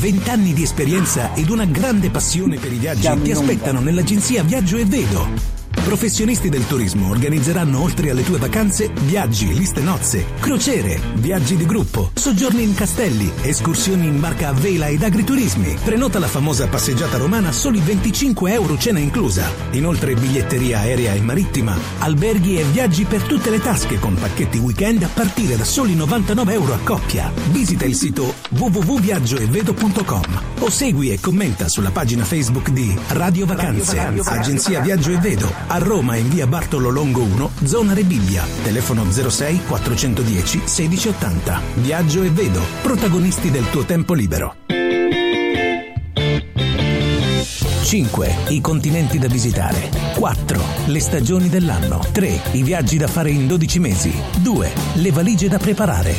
Vent'anni di esperienza ed una grande passione per i viaggi ti aspettano nell'agenzia Viaggio e Vedo. Professionisti del turismo organizzeranno oltre alle tue vacanze viaggi, liste nozze, crociere, viaggi di gruppo, soggiorni in castelli, escursioni in barca a vela ed agriturismi. Prenota la famosa passeggiata romana a soli 25 euro cena inclusa. Inoltre biglietteria aerea e marittima, alberghi e viaggi per tutte le tasche con pacchetti weekend a partire da soli 99 euro a coppia. Visita il sito www.viaggioevedo.com o segui e commenta sulla pagina Facebook di Radio Vacanze, Agenzia Viaggio e Vedo, a Roma in via Bartolo Longo 1, zona Rebibbia, telefono 06 410 1680. Viaggio e Vedo, protagonisti del tuo tempo libero. 5. I continenti da visitare. 4. Le stagioni dell'anno. 3. I viaggi da fare in 12 mesi. 2. Le valigie da preparare.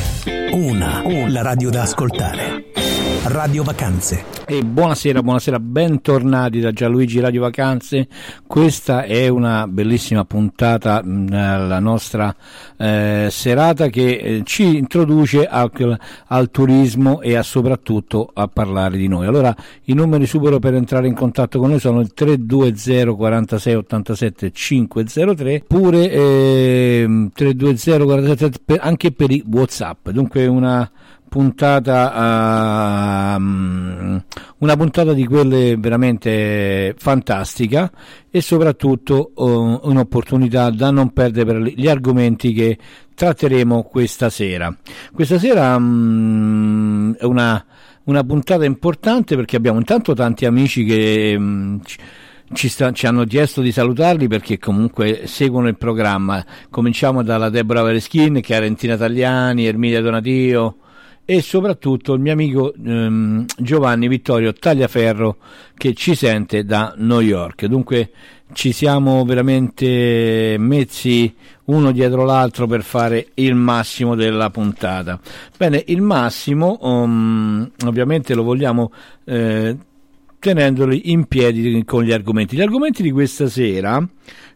1. La radio da ascoltare. Radio Vacanze. E buonasera, buonasera, bentornati da Gianluigi Radio Vacanze. Questa è una bellissima puntata nella nostra eh, serata che eh, ci introduce al, al, turismo e a soprattutto a parlare di noi. Allora, i numeri supero per entrare in contatto con noi sono il 320 46 87 503 pure eh, 320 47 per, anche per i WhatsApp. Dunque una puntata uh, una puntata di quelle veramente fantastica e soprattutto uh, un'opportunità da non perdere per gli argomenti che tratteremo questa sera questa sera um, è una, una, puntata importante perché abbiamo intanto tanti amici che um, ci, sta, ci, hanno chiesto di salutarli perché comunque seguono il programma. Cominciamo dalla Deborah Vareschin, Chiarentina Tagliani, Ermilia Donatio, e soprattutto il mio amico ehm, Giovanni Vittorio Tagliaferro che ci sente da New York. Dunque ci siamo veramente messi uno dietro l'altro per fare il massimo della puntata. Bene, il massimo um, ovviamente lo vogliamo eh, tenendoli in piedi con gli argomenti. Gli argomenti di questa sera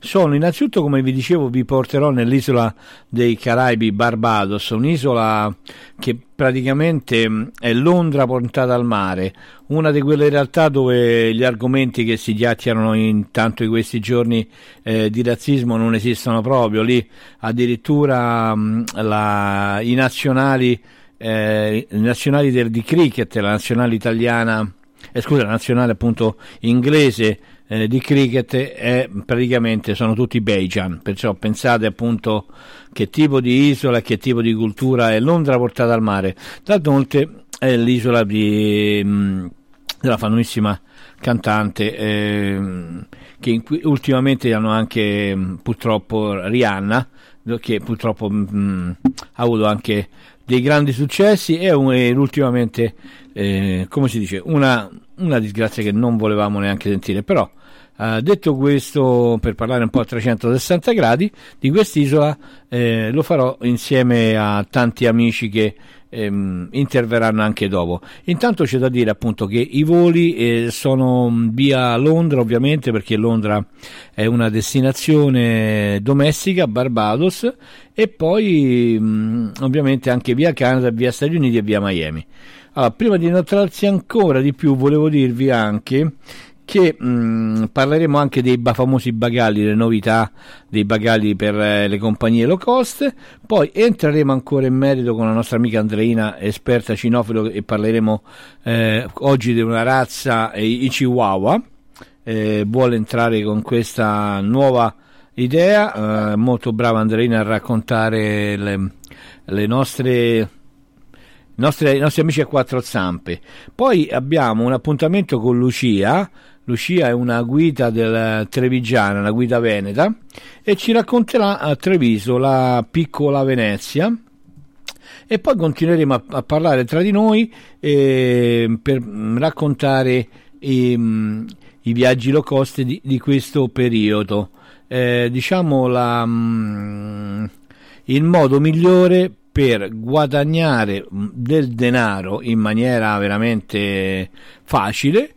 sono innanzitutto, come vi dicevo, vi porterò nell'isola dei Caraibi Barbados, un'isola che praticamente è Londra portata al mare, una di quelle realtà dove gli argomenti che si chiacchierano intanto in questi giorni eh, di razzismo non esistono proprio, lì addirittura mh, la, i nazionali, eh, nazionali del, di cricket, la nazionale italiana eh, scusa, la nazionale appunto inglese eh, di cricket è praticamente sono tutti Bejan, perciò pensate appunto che tipo di isola che tipo di cultura è Londra portata al mare. D'altronde è l'isola di, mh, mm, della famosissima cantante eh, che ultimamente hanno anche mm, purtroppo Rihanna che purtroppo mh, mm, ha avuto anche dei grandi successi e, e ultimamente eh, come si dice una, una disgrazia che non volevamo neanche sentire. Però Uh, detto questo, per parlare un po' a 360 gradi di quest'isola, eh, lo farò insieme a tanti amici che ehm, interverranno anche dopo. Intanto c'è da dire appunto che i voli eh, sono via Londra, ovviamente, perché Londra è una destinazione domestica, Barbados, e poi mh, ovviamente anche via Canada, via Stati Uniti e via Miami. Allora, prima di inoltrarsi ancora di più, volevo dirvi anche che mh, mm, parleremo anche dei famosi bagagli, le novità dei bagagli per eh, le compagnie low cost, poi entreremo ancora in merito con la nostra amica Andreina, esperta cinofilo, e parleremo eh, oggi di una razza, eh, i Chihuahua, eh, vuole entrare con questa nuova idea, eh, molto brava Andreina a raccontare le, le nostre nostri, i nostri amici a quattro zampe. Poi abbiamo un appuntamento con Lucia Lucia è una guida del Trevigiana, una guida veneta, e ci racconterà a Treviso la piccola Venezia. E poi continueremo a, a parlare tra di noi eh, per raccontare i, i, viaggi low cost di, di questo periodo. Eh, diciamo la, il modo migliore per guadagnare del denaro in maniera veramente facile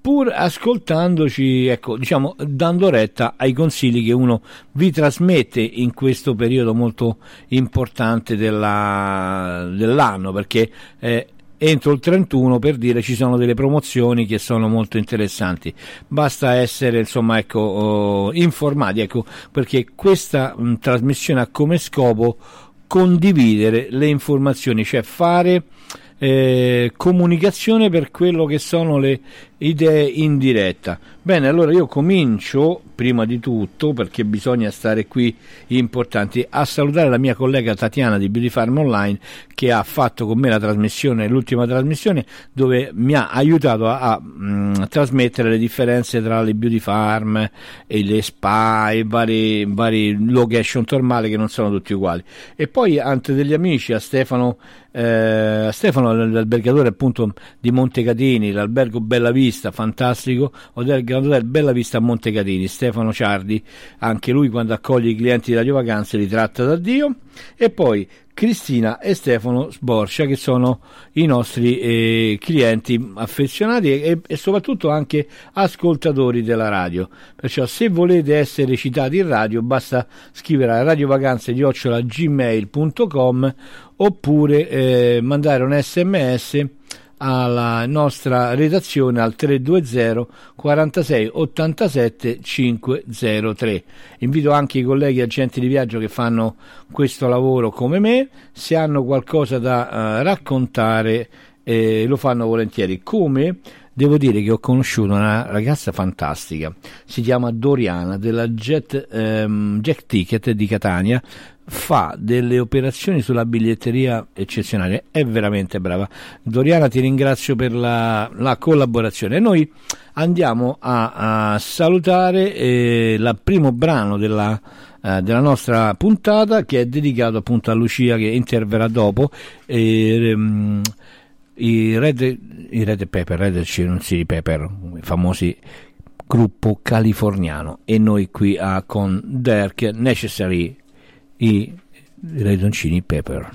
pur ascoltandoci, ecco, diciamo, dando retta ai consigli che uno vi trasmette in questo periodo molto importante della, dell'anno, perché eh, entro il 31 per dire ci sono delle promozioni che sono molto interessanti. Basta essere insomma ecco oh, informati ecco perché questa mh, trasmissione ha come scopo condividere le informazioni cioè fare eh, comunicazione per quello che sono le idee in diretta. Bene, allora io comincio prima di tutto, perché bisogna stare qui importanti, a salutare la mia collega Tatiana di Beauty Farm Online che ha fatto con me la trasmissione, l'ultima trasmissione, dove mi ha aiutato a, a mh, mm, trasmettere le differenze tra le Beauty Farm e le spa e vari, vari location normali che non sono tutti uguali. E poi anche degli amici, a Stefano, eh, a Stefano l'albergatore appunto di Montecatini, l'albergo Bella Vista, Vista, fantastico, Hotel Grand Hotel Bella Vista a Montecatini, Stefano Ciardi, anche lui quando accoglie i clienti di Radio Vacanze li tratta da Dio, e poi Cristina e Stefano Sborcia che sono i nostri eh, clienti affezionati e, e, soprattutto anche ascoltatori della radio. Perciò se volete essere citati in radio basta scrivere a radiovacanze.gmail.com oppure eh, mandare un sms alla nostra redazione al 320 46 87 503. Invito anche i colleghi agenti di viaggio che fanno questo lavoro come me, se hanno qualcosa da uh, raccontare eh, lo fanno volentieri. Come devo dire che ho conosciuto una ragazza fantastica, si chiama Doriana della Jet, ehm, Jet Ticket di Catania, fa delle operazioni sulla biglietteria eccezionali, è veramente brava. Doriana ti ringrazio per la, la collaborazione. Noi andiamo a, a salutare eh, il primo brano della, eh, della nostra puntata che è dedicato appunto a Lucia che interverrà dopo. E, um, i Red, i Red Pepper, Red Chili Pepper, i famosi gruppo californiano e noi qui a con Dirk Necessary i raidoncini pepper.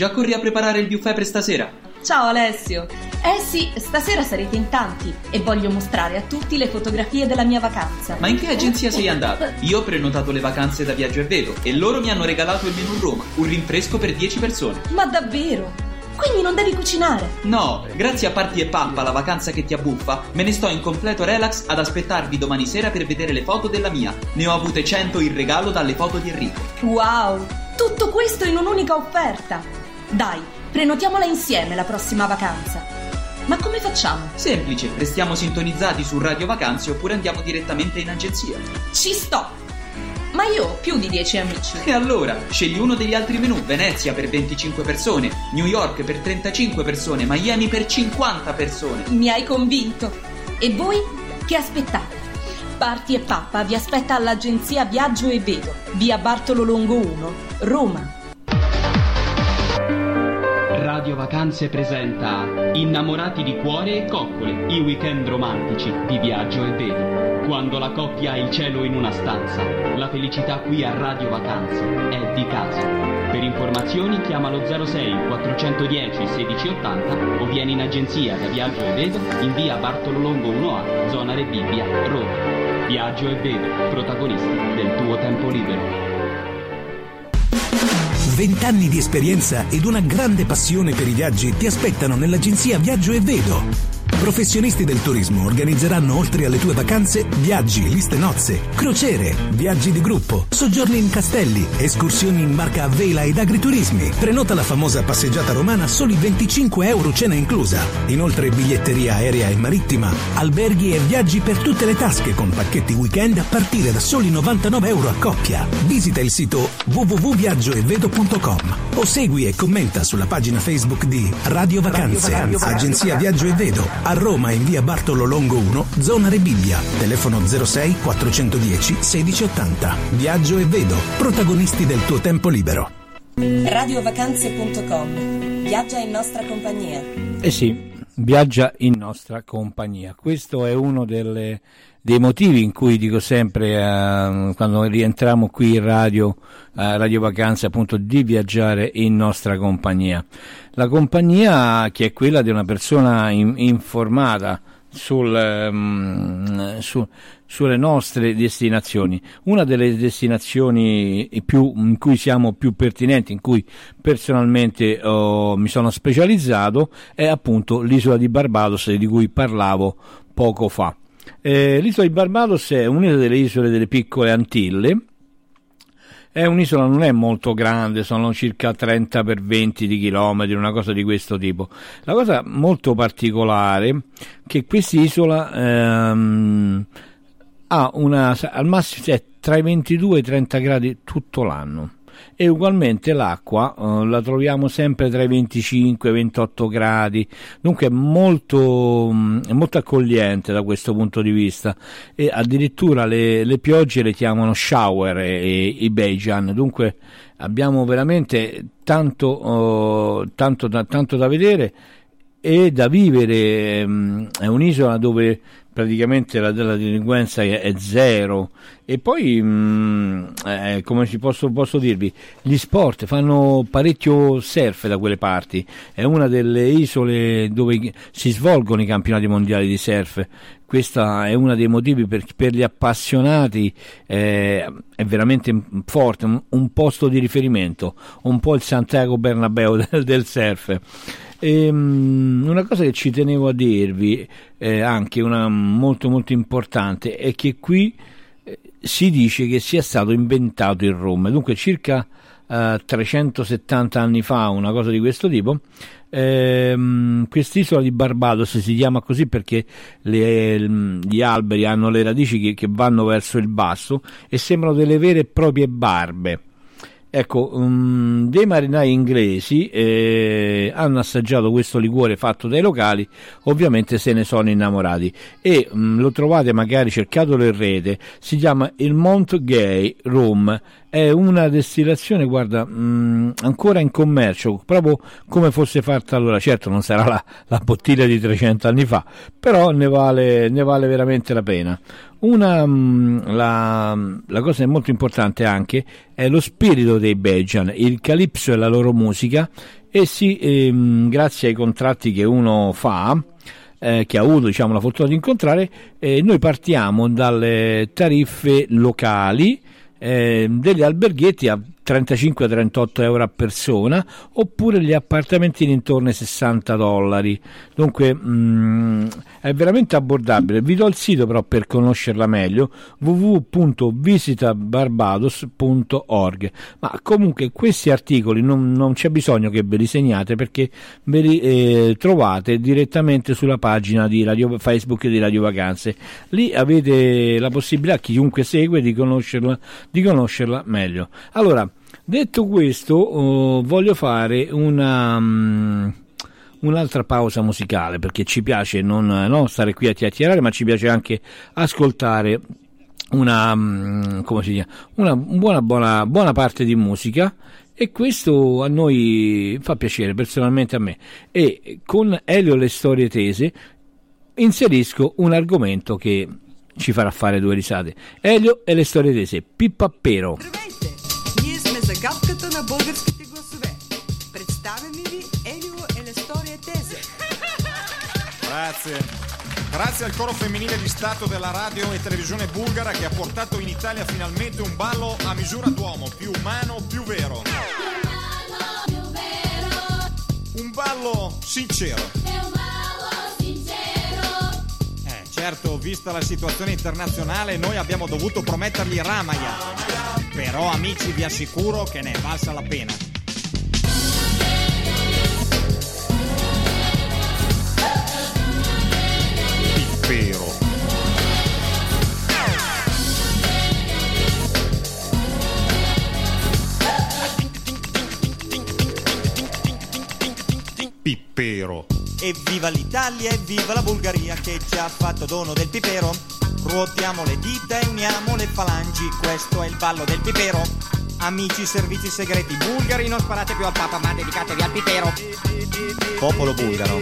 Già corri a preparare il buffet per stasera? Ciao Alessio! Eh sì, stasera sarete in tanti e voglio mostrare a tutti le fotografie della mia vacanza. Ma in che agenzia sei andata? Io ho prenotato le vacanze da Viaggio e Vedo e loro mi hanno regalato il menù Roma, un rinfresco per 10 persone. Ma davvero? Quindi non devi cucinare? No, grazie a Parti e Pappa, la vacanza che ti abbuffa, me ne sto in completo relax ad aspettarvi domani sera per vedere le foto della mia. Ne ho avute 100 in regalo dalle foto di Enrico. Wow! Tutto questo in un'unica offerta! Dai, prenotiamola insieme la prossima vacanza. Ma come facciamo? Semplice, restiamo sintonizzati su Radio Vacanze oppure andiamo direttamente in agenzia. Ci sto! Ma io ho più di 10 amici. E allora, scegli uno degli altri menù, Venezia per 25 persone, New York per 35 persone, Miami per 50 persone. Mi hai convinto. E voi che aspettate? Parti e Pappa vi aspetta all'agenzia Viaggio e Vedo, via Bartolo Longo 1, Roma. Radio Vacanze presenta Innamorati di cuore e coccole, i weekend romantici di Viaggio e Vedo. Quando la coppia ha il cielo in una stanza, la felicità qui a Radio Vacanze è di casa. Per informazioni chiama lo 06 410 1680 o vieni in agenzia da Viaggio e Vedo in via Bartolo Longo 1A, zona Rebibbia, Roma. Viaggio e Vedo, protagonisti del tuo tempo libero. Vent'anni di esperienza ed una grande passione per i viaggi ti aspettano nell'agenzia Viaggio e Vedo. Professionisti del turismo organizzeranno oltre alle tue vacanze viaggi, liste nozze, crociere, viaggi di gruppo, soggiorni in castelli, escursioni in barca a vela ed agriturismi. Prenota la famosa passeggiata romana a soli 25 euro cena inclusa. Inoltre biglietteria aerea e marittima, alberghi e viaggi per tutte le tasche con pacchetti weekend a partire da soli 99 euro a coppia. Visita il sito www.viaggioevedo.com o segui e commenta sulla pagina Facebook di Radio Vacanze, Agenzia Viaggio e Vedo, a Roma in via Bartolo Longo 1, zona Rebibbia, telefono 06 410 1680. Viaggio e Vedo, protagonisti del tuo tempo libero. Radiovacanze.com Viaggia in nostra compagnia. Eh sì, viaggia in nostra compagnia. Questo è uno delle- dei motivi in cui dico sempre eh, quando rientriamo qui in radio, eh, Radio Vacanze, appunto di viaggiare in nostra compagnia. La compagnia che è quella di una persona in- informata sul, ehm, su- sulle nostre destinazioni. Una delle destinazioni più, in cui siamo più pertinenti, in cui personalmente oh, mi sono specializzato, è appunto l'isola di Barbados di cui parlavo poco fa. Eh, l'isola di Barbados è una delle isole delle piccole Antille. È un'isola, non è molto grande, sono circa 30 per 20 di chilometri, una cosa di questo tipo. La cosa molto particolare è che quest'isola ehm, ha una, al massimo è tra i 22 e i 30 gradi tutto l'anno e ugualmente l'acqua eh, la troviamo sempre tra i 25 e i 28 gradi. Dunque è molto, è molto accogliente da questo punto di vista. E addirittura le, le piogge le chiamano shower e, i Beijan dunque abbiamo veramente tanto, oh, tanto, da, tanto da vedere e da vivere mh, è un'isola dove praticamente la, la delinquenza è, è zero. E poi mh, eh, come posso, posso dirvi gli sport fanno parecchio surf da quelle parti. È una delle isole dove si svolgono i campionati mondiali di surf. Questo è uno dei motivi per, per gli appassionati eh, è veramente forte un, un posto di riferimento un po' il Santiago Bernabeu del, del surf Ehm, una cosa che ci tenevo a dirvi, eh, anche una molto molto importante, è che qui eh, si dice che sia stato inventato il rum, dunque circa eh, 370 anni fa, una cosa di questo tipo. Ehm, quest'isola di Barbados si chiama così perché le- gli alberi hanno le radici che, che vanno verso il basso e sembrano delle vere e proprie barbe. Ecco, um, dei marinai inglesi eh, hanno assaggiato questo liquore fatto dai locali, ovviamente se ne sono innamorati. E um, lo trovate magari cercatelo in rete, si chiama il Mount Gay Rum, è una destillazione, guarda, um, ancora in commercio, proprio come fosse fatta allora, certo non sarà la, la bottiglia di 300 anni fa, però ne vale, ne vale veramente la pena. Una, mh, la, la cosa molto importante anche è lo spirito dei Belgian, il calipso e la loro musica e sì, ehm, grazie ai contratti che uno fa, eh, che ha avuto diciamo, la fortuna di incontrare, eh, noi partiamo dalle tariffe locali eh, degli alberghetti a 35-38 euro a persona oppure gli appartamentini intorno ai 60 dollari. Dunque mh, è veramente abbordabile. Vi do il sito però per conoscerla meglio www.visitabarbados.org ma comunque questi articoli non, non c'è bisogno che ve li segnate perché ve li eh, trovate direttamente sulla pagina di Radio, Facebook di Radio Vacanze. Lì avete la possibilità chiunque segue di conoscerla, di conoscerla meglio. Allora Detto questo, oh, voglio fare una, um, un'altra pausa musicale perché ci piace non no, stare qui a chiacchierare, ma ci piace anche ascoltare una, um, una buona, buona, buona parte di musica e questo a noi fa piacere, personalmente a me. E con Elio le storie tese inserisco un argomento che ci farà fare due risate. Elio e le storie tese, Pippappero. Pippappero. Grazie. Grazie al coro femminile di Stato della radio e televisione bulgara che ha portato in Italia finalmente un ballo a misura d'uomo, più umano, più vero. Un ballo sincero. Eh, certo, vista la situazione internazionale, noi abbiamo dovuto promettergli Ramaya. Però, amici, vi assicuro che ne è valsa la pena. Evviva l'Italia, evviva la Bulgaria che ci ha fatto dono del pipero. Ruotiamo le dita e uniamo le falangi, questo è il ballo del pipero. Amici servizi segreti bulgari, non sparate più al Papa, ma dedicatevi al Pipero. Popolo bulgaro.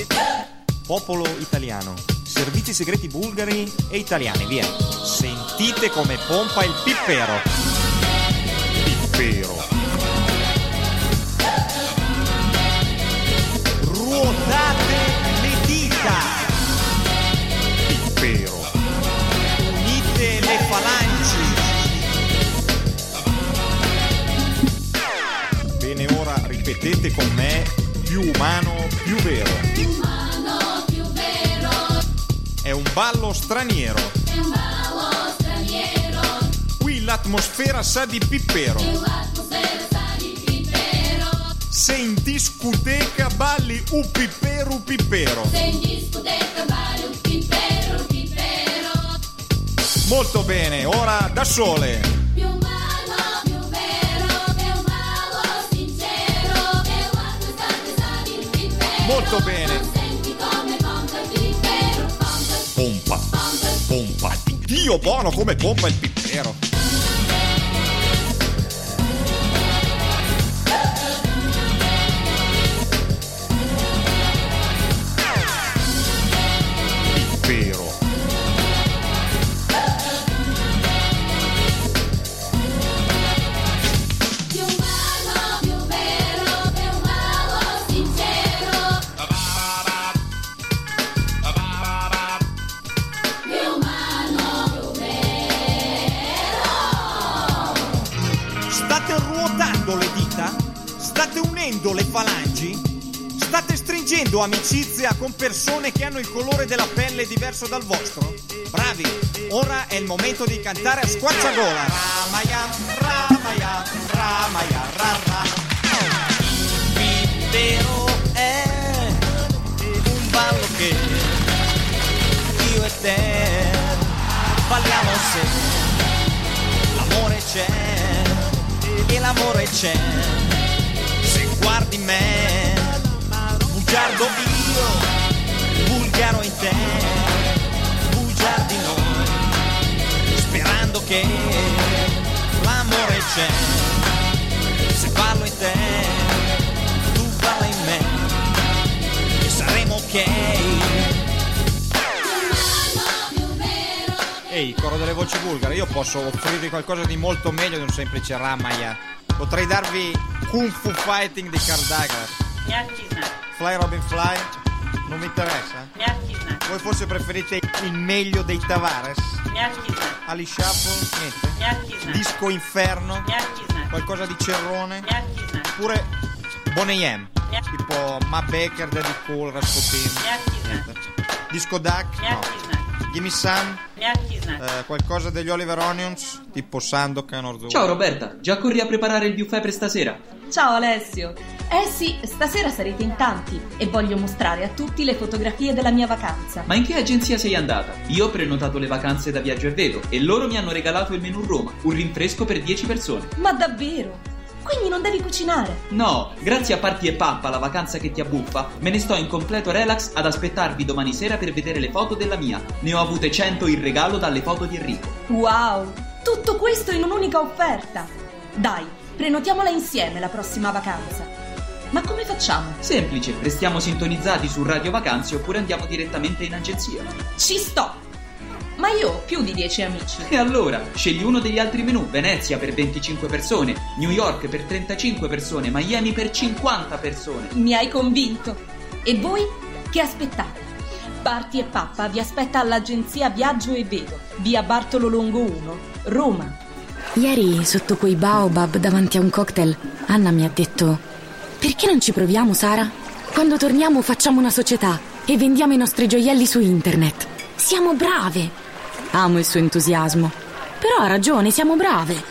Popolo italiano. Servizi segreti bulgari e italiani, via. Sentite come pompa il Pippero. Pippero. Ripetete con me, più umano, più vero. Umano più vero, È un ballo straniero. è un ballo straniero, Qui l'atmosfera sa di pippero. l'atmosfera sa di pippero, Se in discoteca balli un pippero un pippero. se in discoteca balli un pippero, un pippero, Molto bene, ora da sole. Molto bene. pompa pompa. Dio buono come pompa il. Pippero. Stringendo amicizia con persone che hanno il colore della pelle diverso dal vostro? Bravi! Ora è il momento di cantare a squarciagola. Ramaya, Ramaya, Ramaya, Rara. Il vero è un ballo che io e te balliamo se l'amore c'è e l'amore c'è. Se guardi me, bugiardo io, bulgaro in te, bugiardi noi, sperando che l'amore c'è. Se parlo in te, tu parla in me, e saremo ok. Ehi, coro delle voci bulgare, io posso offrirvi qualcosa di molto meglio di un semplice Ramaya. Potrei darvi Kung Fu Fighting di Karl Dagger. Fly Robin Fly? Non mi interessa? Voi forse preferite il meglio dei Tavares? Ali Shuffle? Niente? Disco Inferno? Qualcosa di Cerrone? Oppure Boney M? Tipo Ma Baker, Daddy Cool, Rasputin? Niente. Disco Duck? No. Gimme Some? Eh, qualcosa degli Oliver Onions? Tipo Sandokan, Orzo? Ciao Roberta, già corri a preparare il buffet per stasera? Ciao Alessio. Eh sì, stasera sarete in tanti e voglio mostrare a tutti le fotografie della mia vacanza. Ma in che agenzia sei andata? Io ho prenotato le vacanze da Viaggio e Vedo e loro mi hanno regalato il menù Roma, un rinfresco per 10 persone. Ma davvero? Quindi non devi cucinare? No, grazie a Parti e Pappa, la vacanza che ti abbuffa, me ne sto in completo relax ad aspettarvi domani sera per vedere le foto della mia. Ne ho avute 100 in regalo dalle foto di Enrico. Wow! Tutto questo in un'unica offerta. Dai, prenotiamola insieme la prossima vacanza. Ma come facciamo? Semplice, restiamo sintonizzati su Radio Vacanze oppure andiamo direttamente in agenzia. Ci sto! Ma io ho più di 10 amici. E allora, scegli uno degli altri menù, Venezia per 25 persone, New York per 35 persone, Miami per 50 persone. Mi hai convinto. E voi che aspettate? Parti e Pappa vi aspetta all'agenzia Viaggio e Vedo, via Bartolo Longo 1, Roma. Ieri, sotto quei baobab davanti a un cocktail, Anna mi ha detto: Perché non ci proviamo, Sara? Quando torniamo facciamo una società e vendiamo i nostri gioielli su internet. Siamo brave! Amo il suo entusiasmo. Però ha ragione, siamo brave.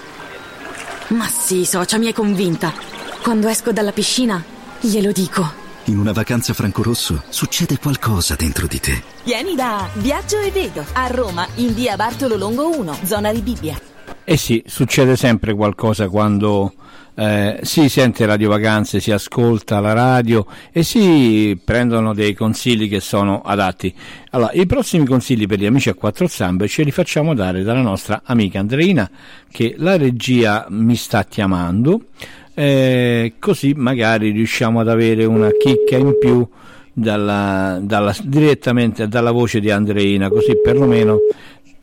Ma sì, socia, mi hai convinta. Quando esco dalla piscina, glielo dico. In una vacanza francorosso succede qualcosa dentro di te. Vieni da Viaggio e Vedo a Roma in via Bartolo Longo 1, zona di Bibbia. Eh sì, succede sempre qualcosa quando eh, si sente Radio Vacanze, si ascolta la radio e si prendono dei consigli che sono adatti. Allora, i prossimi consigli per gli amici a quattro zampe ce li facciamo dare dalla nostra amica Andreina che la regia mi sta chiamando, eh, così magari riusciamo ad avere una chicca in più dalla, dalla- direttamente dalla voce di Andreina, così perlomeno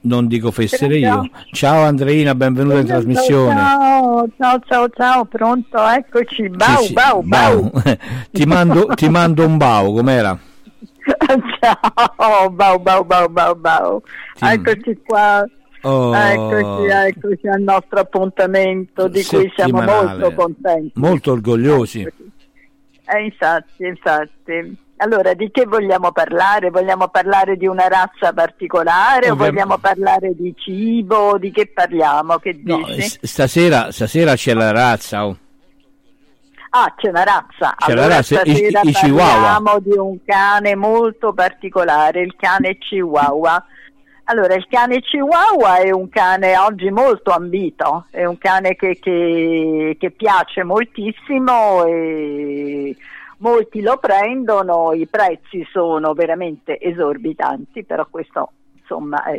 non dico fessere io. Ciao Andreina, benvenuta in trasmissione. Ciao, ciao, ciao, ciao, pronto, eccoci. Bau, Sì, sì, bau, bau. ti, mando, ti mando un bau, com'era? Ciao, bau, bau, bau, bau, bau. Eccoci qua. Oh. Eccoci, eccoci al nostro appuntamento di cui siamo molto contenti. Molto orgogliosi. Eh, infatti, infatti. Allora, di che vogliamo parlare? Vogliamo parlare di una razza particolare o Ovvia- vogliamo parlare di cibo? Di che parliamo? Che No, stasera, stasera c'è la razza. oh. Ah, c'è una razza. C'è la allora, razza, i- stasera i Chihuahua. parliamo di un cane molto particolare, il cane Chihuahua. Allora, il cane Chihuahua è un cane oggi molto ambito, è un cane che, che- che piace moltissimo e molti lo prendono, i prezzi sono veramente esorbitanti, però questo insomma è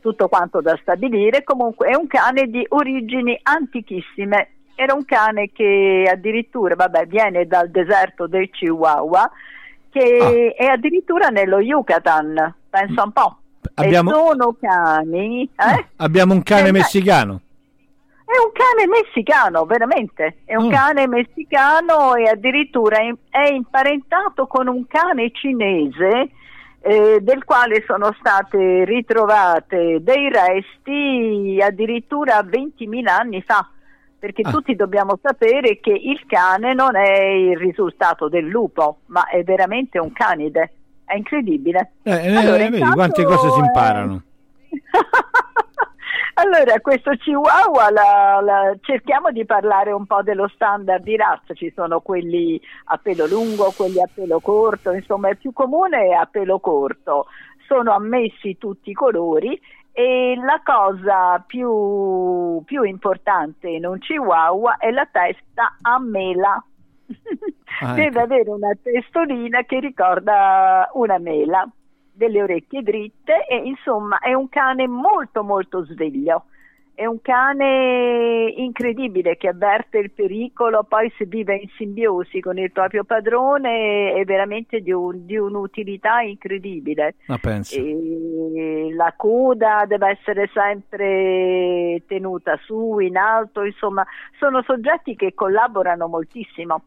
tutto quanto da stabilire. Comunque è un cane di origini antichissime. Era un cane che addirittura, vabbè, viene dal deserto del Chihuahua, che è addirittura nello Yucatan, pensa un po'. Abbiamo- E sono cani, eh? Abbiamo un cane Eh, messicano. È un cane messicano, veramente. È un Mm. cane messicano e addirittura è imparentato con un cane cinese eh, del quale sono state ritrovate dei resti addirittura 20.000 anni fa. Perché Ah. tutti dobbiamo sapere che il cane non è il risultato del lupo, ma è veramente un canide. È incredibile. Eh, eh, Allora, vedi intanto, quante cose si eh, imparano. Allora, questo Chihuahua la- la- cerchiamo di parlare un po' dello standard di razza, ci sono quelli a pelo lungo, quelli a pelo corto, insomma il più comune è a pelo corto, sono ammessi tutti i colori e la cosa più, più importante in un Chihuahua è la testa a mela. Ah, Deve ecco. avere una testolina che ricorda una mela, delle orecchie dritte e insomma è un cane molto molto sveglio. È un cane incredibile che avverte il pericolo, poi se vive in simbiosi con il proprio padrone è veramente di, un- di un'utilità incredibile. E la coda deve essere sempre tenuta su, in alto, insomma, sono soggetti che collaborano moltissimo.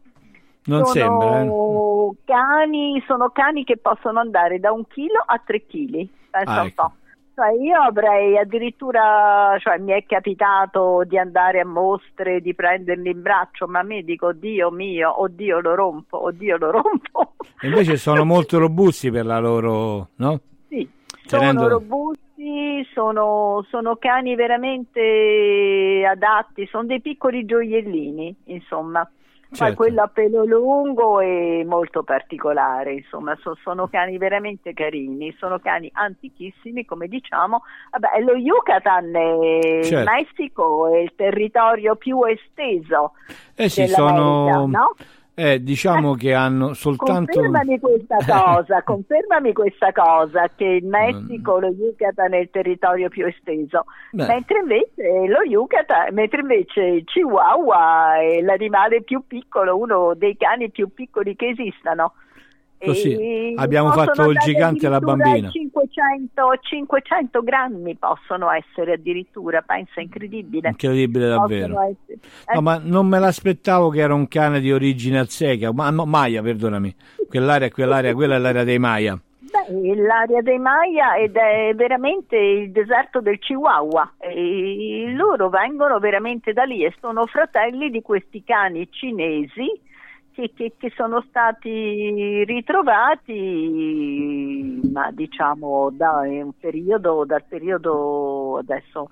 Non sono sembra. eh. cani, sono cani che possono andare da un chilo a tre chili, pensa Ah, un ecco. po'. Cioè, io avrei addirittura, cioè mi è capitato di andare a mostre, di prenderli in braccio, ma mi dico, Dio mio, oddio lo rompo, oddio lo rompo. E Invece sono molto robusti per la loro, no? Sì, Tenendo- sono robusti, sono, sono cani veramente adatti, sono dei piccoli gioiellini, insomma. Certo. quello a pelo lungo è molto particolare, insomma, so- sono cani veramente carini, sono cani antichissimi, come diciamo. Vabbè, lo Yucatan, è Certo. Messico, è il territorio più esteso Eh sì, sono... no? Eh, diciamo che hanno soltanto... Confermami questa cosa, confermami questa cosa che il Messico, lo Yucatan è il territorio più esteso, mentre invece lo Yucatan, mentre invece il Chihuahua è l'animale più piccolo, uno dei cani più piccoli che esistano. Così, abbiamo fatto il gigante e la addirittura bambina. 500, 500 grammi possono essere addirittura, pensa incredibile. Incredibile davvero. Essere- eh, No, ma non me l'aspettavo che era un cane di origine azteca, ma no, Maya, perdonami. Quell'area, quell'area, quella è l'area dei Maya. Beh, l'area dei Maya ed è veramente il deserto del Chihuahua e loro vengono veramente da lì e sono fratelli di questi cani cinesi che, che- che sono stati ritrovati ma diciamo da un periodo dal periodo adesso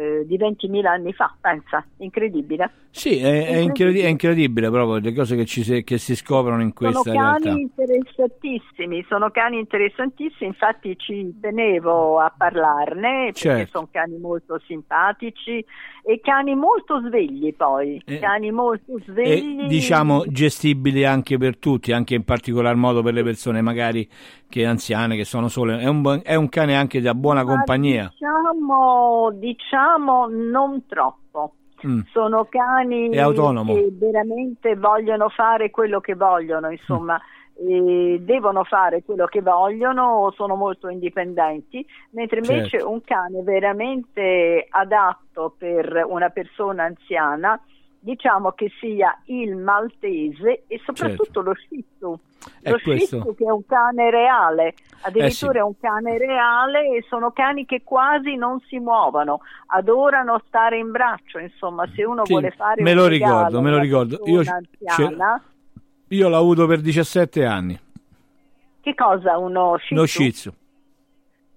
eh, di 20.000 anni fa, pensa, incredibile. Sì, è, è incredi- è incredibile proprio le cose che, ci si, che si scoprono in Sono questa cani realtà. interessantissimi, sono cani interessantissimi, infatti ci tenevo a parlarne perché Certo. sono cani molto simpatici e cani molto svegli poi, cani molto svegli. E diciamo gestibili anche per tutti, anche in particolar modo per le persone magari che anziane, che sono sole. È un, è un cane anche da buona Ma compagnia. Diciamo, diciamo non troppo. Mm. Sono cani che veramente vogliono fare quello che vogliono, insomma, Mm. e devono fare quello che vogliono, sono molto indipendenti, mentre invece Certo. un cane veramente adatto per una persona anziana, diciamo che sia il maltese e soprattutto lo shih tzu. Lo shih tzu che è un cane reale, addirittura Eh sì. è un cane reale e sono cani che quasi non si muovono, adorano stare in braccio, insomma, se uno Sì, vuole fare me un lo ricordo, me lo ricordo. Io, anziana, io l'ho avuto per 17 anni, che cosa uno shih tzu? Shih Tzu.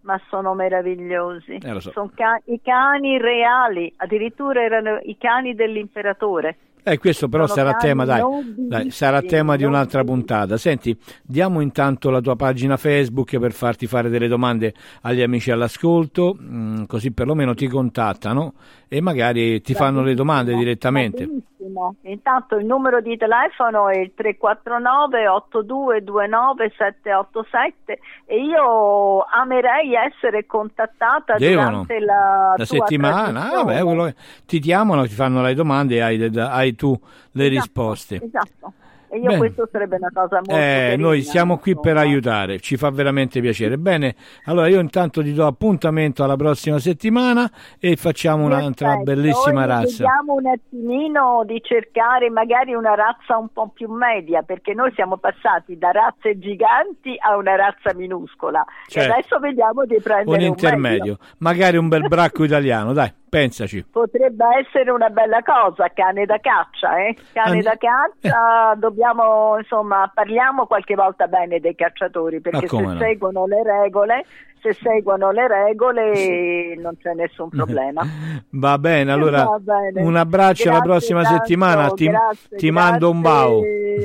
Ma sono meravigliosi. Eh, so. Sono ca- i cani reali, addirittura erano i cani dell'imperatore. Eh, questo però Sono sarà tema, dai, dai, sarà tema di un'altra puntata. Senti, diamo intanto la tua pagina Facebook per farti fare delle domande agli amici all'ascolto, mm, così perlomeno ti contattano e magari ti fanno le domande direttamente. Benissimo. Intanto il numero di telefono è il 349 8229 787 e io amerei essere contattata Devono. durante la, La settimana, ah, vabbè, quello ti chiamano, ti fanno le domande e hai, hai tu le risposte. Esatto. E io Bene. questo sarebbe una cosa molto Eh, carina, noi siamo qui per aiutare, ci fa veramente piacere. Bene, allora io intanto ti do appuntamento alla prossima settimana e facciamo un'altra Perfetto. bellissima Noi razza. Vediamo un attimino di cercare magari una razza un po' più media, perché noi siamo passati da razze giganti a una razza minuscola Certo. e adesso vediamo di prendere Un un intermedio, magari un bel bracco italiano, dai, pensaci. Potrebbe essere una bella cosa, cane da caccia, eh? Cane And- da caccia, dobbiamo, insomma, parliamo qualche volta bene dei cacciatori, perché se no? seguono le regole, se seguono le regole non c'è nessun problema. Va bene, allora Va bene. un abbraccio alla Grazie prossima tanto, settimana, ti, grazie, ti mando un grazie, bau.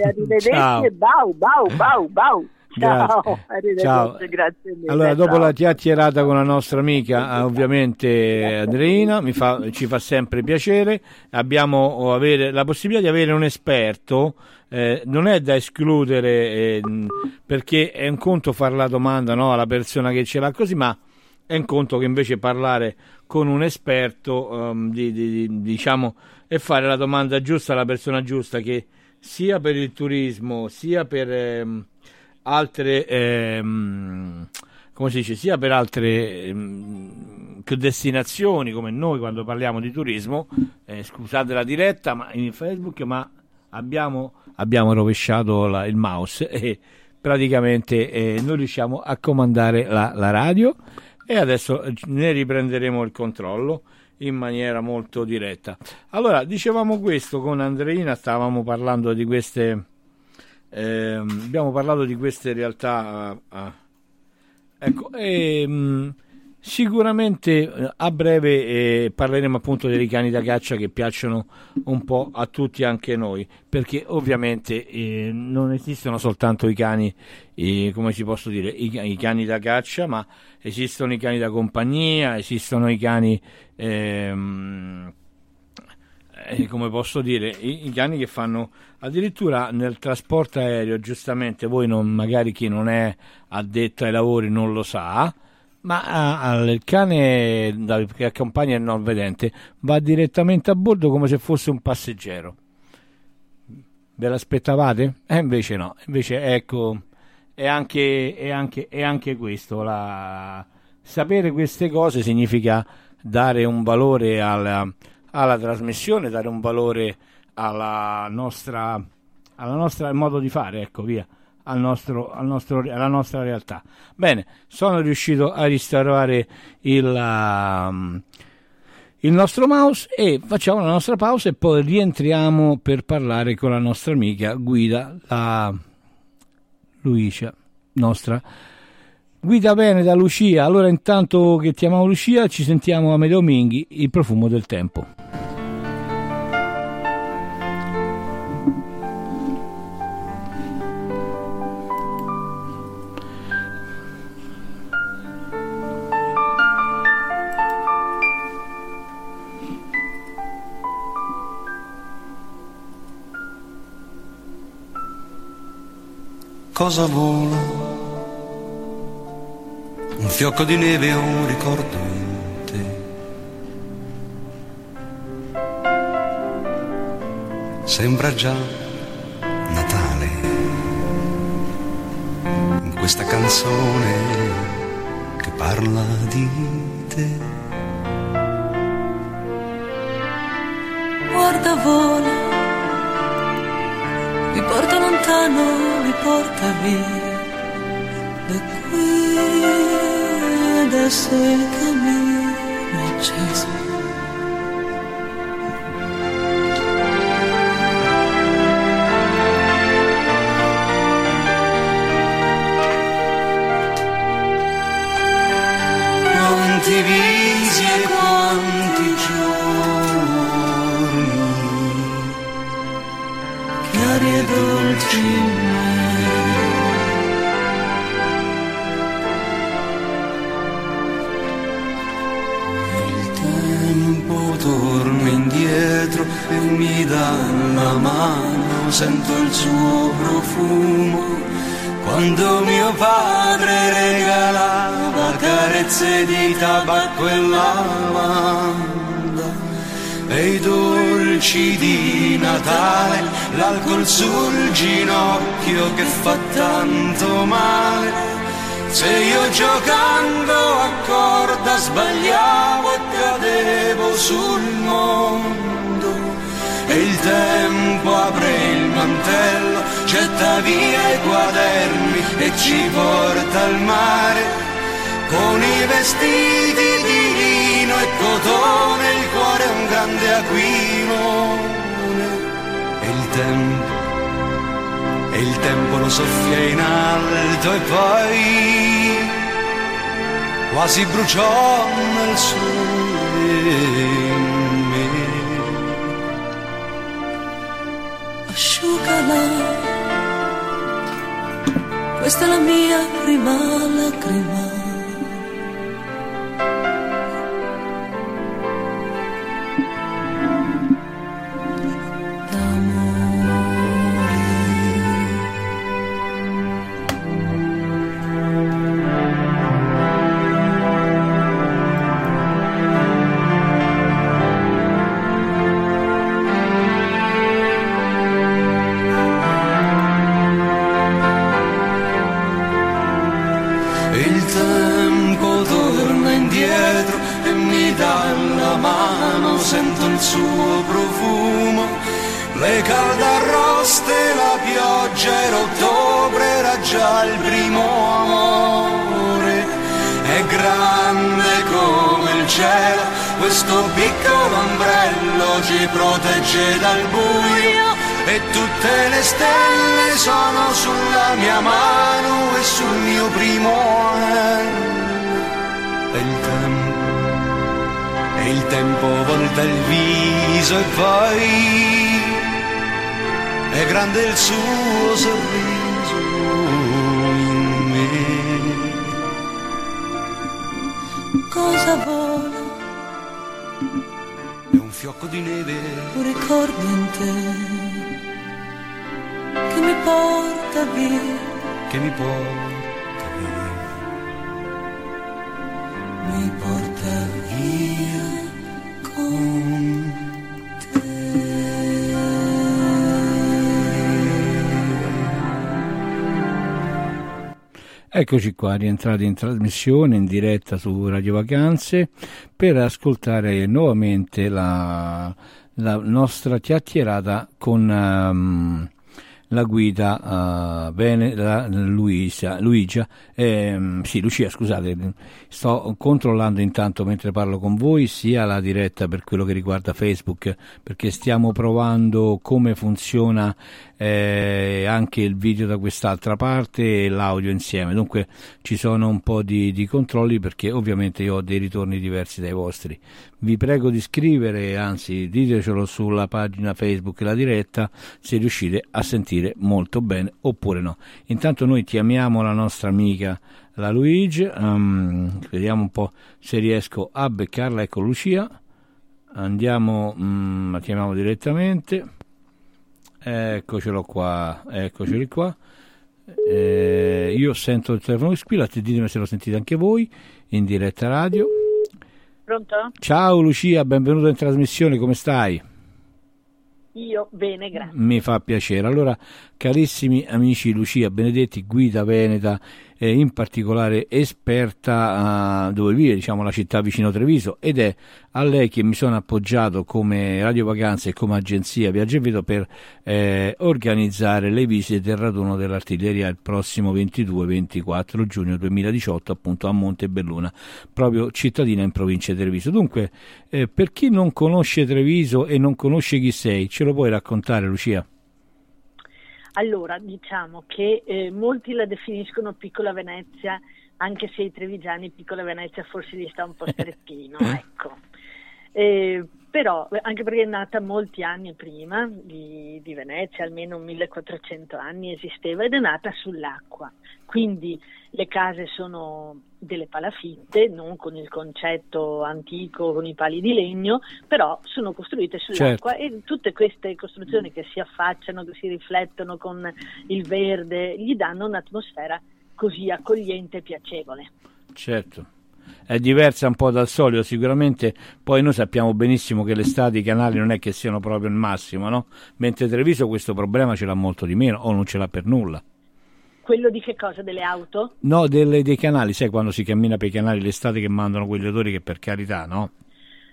Arrivederci Ciao. bau, bau, bau, bau. Ciao, Grazie. Ciao. grazie mille. Allora, dopo ciao. la chiacchierata con la nostra amica, ovviamente Andreina, mi fa- ci fa sempre piacere. Abbiamo avere, la possibilità di avere un esperto, eh, non è da escludere eh, perché è un conto fare la domanda no, alla persona che ce l'ha così, ma è un conto che invece parlare con un esperto, ehm, di- di- di- diciamo, e fare la domanda giusta alla persona giusta che sia per il turismo, sia per ehm, altre, ehm, come si dice, sia per altre ehm, destinazioni come noi quando parliamo di turismo, eh, scusate la diretta ma in Facebook, ma abbiamo, abbiamo rovesciato la- il mouse e praticamente eh, noi riusciamo a comandare la, la radio e adesso eh, ne riprenderemo il controllo in maniera molto diretta. Allora, dicevamo questo con Andreina, stavamo parlando di queste ehm, abbiamo parlato di queste realtà eh, ah. ecco e, mh, sicuramente eh, a breve eh, parleremo appunto dei cani da caccia che piacciono un po' a tutti anche noi perché ovviamente eh, non esistono soltanto i cani eh, come si posso dire i, i cani da caccia ma esistono i cani da compagnia esistono i cani ehm, eh, come posso dire, i, i cani che fanno addirittura nel trasporto aereo, giustamente voi non, magari chi non è addetto ai lavori non lo sa, ma ah, il cane che accompagna il non vedente va direttamente a bordo come se fosse un passeggero. Ve l'aspettavate? E invece no, invece ecco, è anche, è anche, è anche questo, la- sapere queste cose significa dare un valore alla, alla trasmissione, dare un valore alla nostra, alla nostra modo di fare, ecco via, al nostro, al nostro, alla nostra realtà. Bene, sono riuscito a restaurare il, um, il nostro mouse e facciamo la nostra pausa e poi rientriamo per parlare con la nostra amica Guida, la Luicia, nostra Guida bene da Lucia. Allora, intanto che chiamiamo Lucia, ci sentiamo a Medeo Minghi, il profumo del tempo. Cosa vola? Un fiocco di neve o un ricordo in te? Sembra già Natale in questa canzone che parla di te. Guarda vola, lontano, mi porta via. Da qui adesso il cammino acceso. L'alcol sul ginocchio che fa tanto male. Se io giocando a corda sbagliavo e cadevo sul mondo e il tempo apre il mantello, getta via i quaderni e ci porta al mare con i vestiti di lino e cotone, il cuore è un grande il tempo, e il tempo lo soffia in alto e poi quasi bruciò nel sole me. asciugala. Questa è la mia prima lacrima. Grande il suo sorriso in me. Cosa vola? È un fiocco di neve Un ricordo in te che mi porta via. che mi porta via. Mi porta Eccoci qua, rientrati in trasmissione in diretta su Radio Vacanze per ascoltare nuovamente la, la nostra chiacchierata con ehm, la guida uh, bene da Luisa, Luigia, ehm, sì, Lucia, scusate, sto controllando intanto mentre parlo con voi sia la diretta per quello che riguarda Facebook, perché stiamo provando come funziona eh, anche il video da quest'altra parte e l'audio insieme. Dunque ci sono un po' di, di controlli perché ovviamente io ho dei ritorni diversi dai vostri. Vi prego di scrivere, anzi ditecelo sulla pagina Facebook la diretta se riuscite a sentire molto bene oppure no. Intanto noi chiamiamo la nostra amica la Luigi, um, vediamo un po' se riesco a beccarla. Ecco Lucia, andiamo, um, la chiamiamo direttamente. Eccocelo qua, eccoceli qua. Eh, io sento il telefono che squilla, ditemi se lo sentite anche voi in diretta radio. Pronto? Ciao Lucia, benvenuta in trasmissione, come stai? Io bene, grazie. Mi fa piacere. Allora, carissimi amici Lucia Benedetti, guida veneta, eh, in particolare esperta uh, dove vive, diciamo, la città vicino Treviso, ed è a lei che mi sono appoggiato come Radio Vacanze e come agenzia Viaggio e Vedo per eh, organizzare le visite del raduno dell'artiglieria il prossimo 22-24 giugno 2018 appunto a Montebelluna, proprio cittadina in provincia di Treviso. Dunque, eh, per chi non conosce Treviso e non conosce chi sei, ce lo puoi raccontare Lucia? Allora, diciamo che eh, molti la definiscono piccola Venezia, anche se i trevigiani piccola Venezia forse gli sta un po' strettino, ecco. Eh, però, anche perché è nata molti anni prima di, di, Venezia, almeno 1400 anni esisteva ed è nata sull'acqua. Quindi le case sono delle palafitte, non con il concetto antico con i pali di legno, però sono costruite sull'acqua certo. e tutte queste costruzioni che si affacciano, che si riflettono con il verde, gli danno un'atmosfera così accogliente e piacevole. Certo è diversa un po' dal solito, sicuramente poi noi sappiamo benissimo che l'estate i canali non è che siano proprio il massimo, no? Mentre Treviso questo problema ce l'ha molto di meno o non ce l'ha per nulla. Quello di che cosa? Delle auto? No, delle, dei canali, sai quando si cammina per i canali l'estate che mandano quegli odori che per carità, no?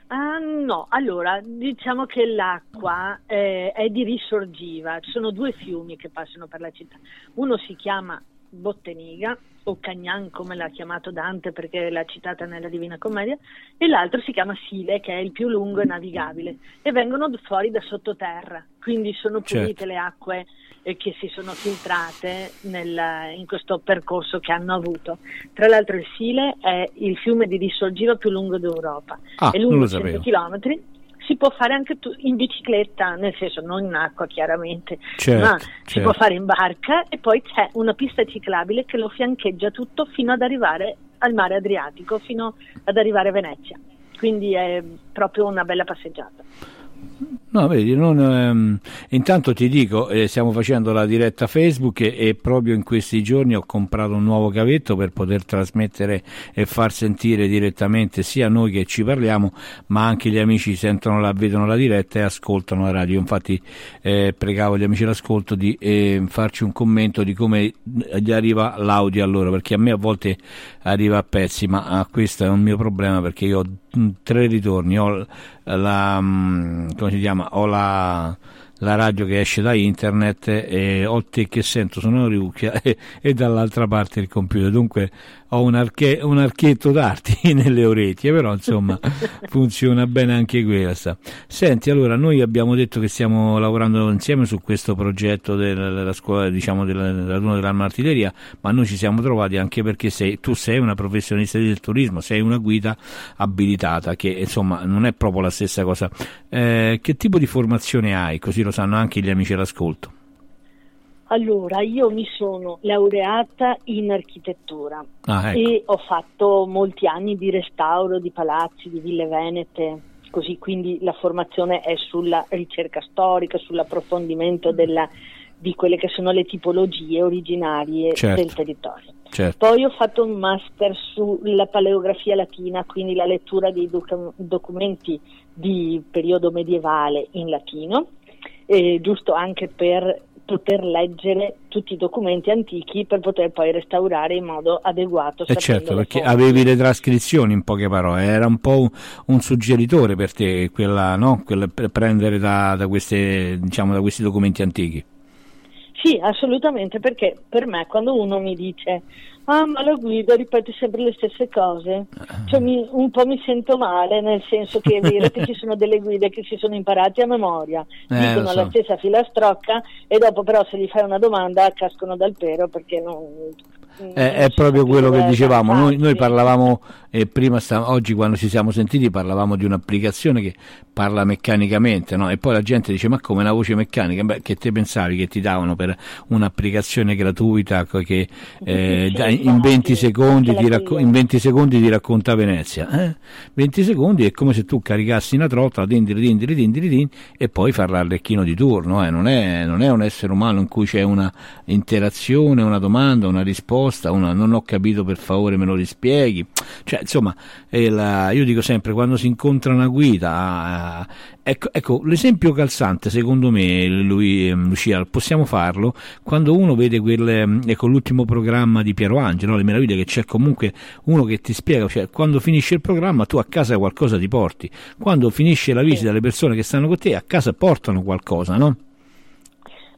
Ah, no, allora diciamo che l'acqua eh, è di risorgiva, ci sono due fiumi che passano per la città, uno si chiama Botteniga o Cagnan come l'ha chiamato Dante perché l'ha citata nella Divina Commedia e l'altro si chiama Sile che è il più lungo e navigabile e vengono fuori da sottoterra. Quindi sono pulite certo. le acque eh, che si sono filtrate nel, in questo percorso che hanno avuto. Tra l'altro il Sile è il fiume di risorgiva più lungo d'Europa. Ah, è lungo 100 km si può fare anche tu, in bicicletta, nel senso non in acqua chiaramente, certo, ma certo. si può fare in barca e poi c'è una pista ciclabile che lo fiancheggia tutto fino ad arrivare al mare Adriatico, fino ad arrivare a Venezia. Quindi è proprio una bella passeggiata. No, vedi, non, ehm, intanto ti dico, eh, stiamo facendo la diretta Facebook e, e, proprio in questi giorni ho comprato un nuovo cavetto per poter trasmettere e far sentire direttamente sia noi che ci parliamo, ma anche gli amici sentono la, vedono la diretta e ascoltano la radio. Infatti eh, pregavo gli amici l'ascolto di eh, farci un commento di come gli arriva l'audio a loro, perché a me a volte arriva a pezzi, ma ah, questo è un mio problema perché io ho tre ritorni, ho la, mm, come si chiama, ho la, la radio che esce da internet e ho te che sento sono riucchia e, e dall'altra parte il computer. Dunque ho un, arche, un archetto d'arti nelle orecchie però insomma funziona bene anche questa. Senti allora noi abbiamo detto che stiamo lavorando insieme su questo progetto della scuola diciamo della raduno dell'arma artiglieria ma noi ci siamo trovati anche perché sei, tu sei una professionista del turismo sei una guida abilitata che insomma non è proprio la stessa cosa. Eh, che tipo di formazione hai? Così lo sanno anche gli amici all'ascolto. Allora, io mi sono laureata in architettura ah, ecco. e ho fatto molti anni di restauro di palazzi, di ville venete, così quindi la formazione è sulla ricerca storica, sull'approfondimento della, di quelle che sono le tipologie originarie certo. del territorio. Certo. Poi ho fatto un master sulla paleografia latina, quindi la lettura dei doc- documenti di periodo medievale in latino eh, giusto anche per poter leggere tutti i documenti antichi per poter poi restaurare in modo adeguato. Eh certo, perché fonti. avevi le trascrizioni in poche parole, era un po' un, un suggeritore per te quella, no? quella per prendere da, da, queste, diciamo, da questi documenti antichi. Sì, assolutamente, perché per me quando uno mi dice ah ma la guida ripete sempre le stesse cose, cioè mi- un po' mi sento male, nel senso che è vero che ci sono delle guide che si sono imparate a memoria, Eh, dicono so. la stessa filastrocca e dopo però se gli fai una domanda cascono dal pero perché non... È, è proprio quello che dicevamo. Noi, noi parlavamo eh, prima, sta- oggi quando ci siamo sentiti, parlavamo di un'applicazione che parla meccanicamente, no? E poi la gente dice: Ma come una voce meccanica? Beh, che te pensavi che ti davano per un'applicazione gratuita che eh, in, 20 secondi ti racco- in 20 secondi ti racconta Venezia? Eh? 20 secondi è come se tu caricassi una trottola, dindiri, dindiri, dindiri, din, e poi far l'arlecchino di turno. eh. Non, è, non è un essere umano in cui c'è una interazione, una domanda, una risposta, una non ho capito per favore me lo rispieghi. Cioè, insomma, la- io dico sempre quando si incontra una guida, ah, ecco, ecco, l'esempio calzante secondo me, lui, ehm, Lucia, possiamo farlo quando uno vede quel, ehm, ecco, l'ultimo programma di Piero Angelo, le meraviglie che c'è comunque uno che ti spiega, cioè quando finisce il programma tu a casa qualcosa ti porti, quando finisce la visita le persone che stanno con te a casa portano qualcosa, no?